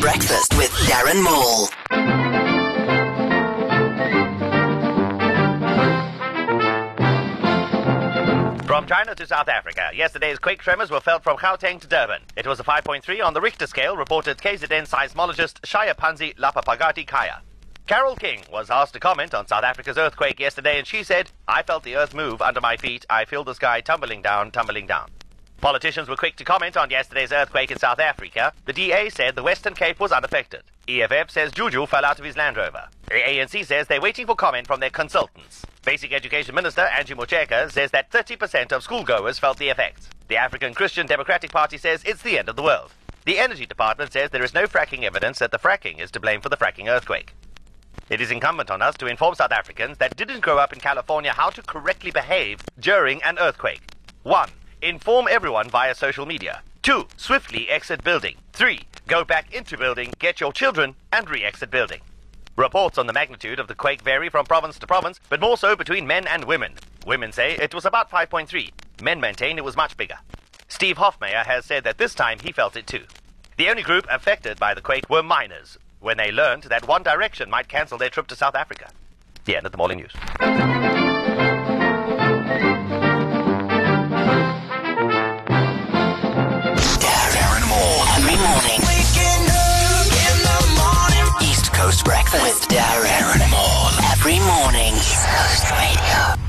Breakfast. With Darren Maule. From China to South Africa, yesterday's quake tremors were felt from Gauteng to Durban. It was a 5.3 on the Richter scale, reported KZN seismologist Shaya Panzi Lapapagati Kaya. Carole King was asked to comment on South Africa's earthquake yesterday, and she said, I felt the earth move under my feet. I feel the sky tumbling down, tumbling down. Politicians were quick to comment on yesterday's earthquake in South Africa. The DA said the Western Cape was unaffected. EFF says Juju fell out of his Land Rover. The ANC says they're waiting for comment from their consultants. Basic Education Minister Angie Motshekga says that 30% of schoolgoers felt the effects. The African Christian Democratic Party says it's the end of the world. The Energy Department says there is no fracking evidence that the fracking is to blame for the fracking earthquake. It is incumbent on us to inform South Africans that didn't grow up in California how to correctly behave during an earthquake. 1. Inform everyone via social media. 2. Swiftly exit building. 3. Go back into building, get your children, and re exit building. Reports on the magnitude of the quake vary from province to province, but more so between men and women. Women say it was about 5.3. Men maintain it was much bigger. Steve Hofmeyr has said that this time he felt it too. The only group affected by the quake were miners, when they learned that One Direction might cancel their trip to South Africa. The end of the morning news. every morning. East Coast Radio.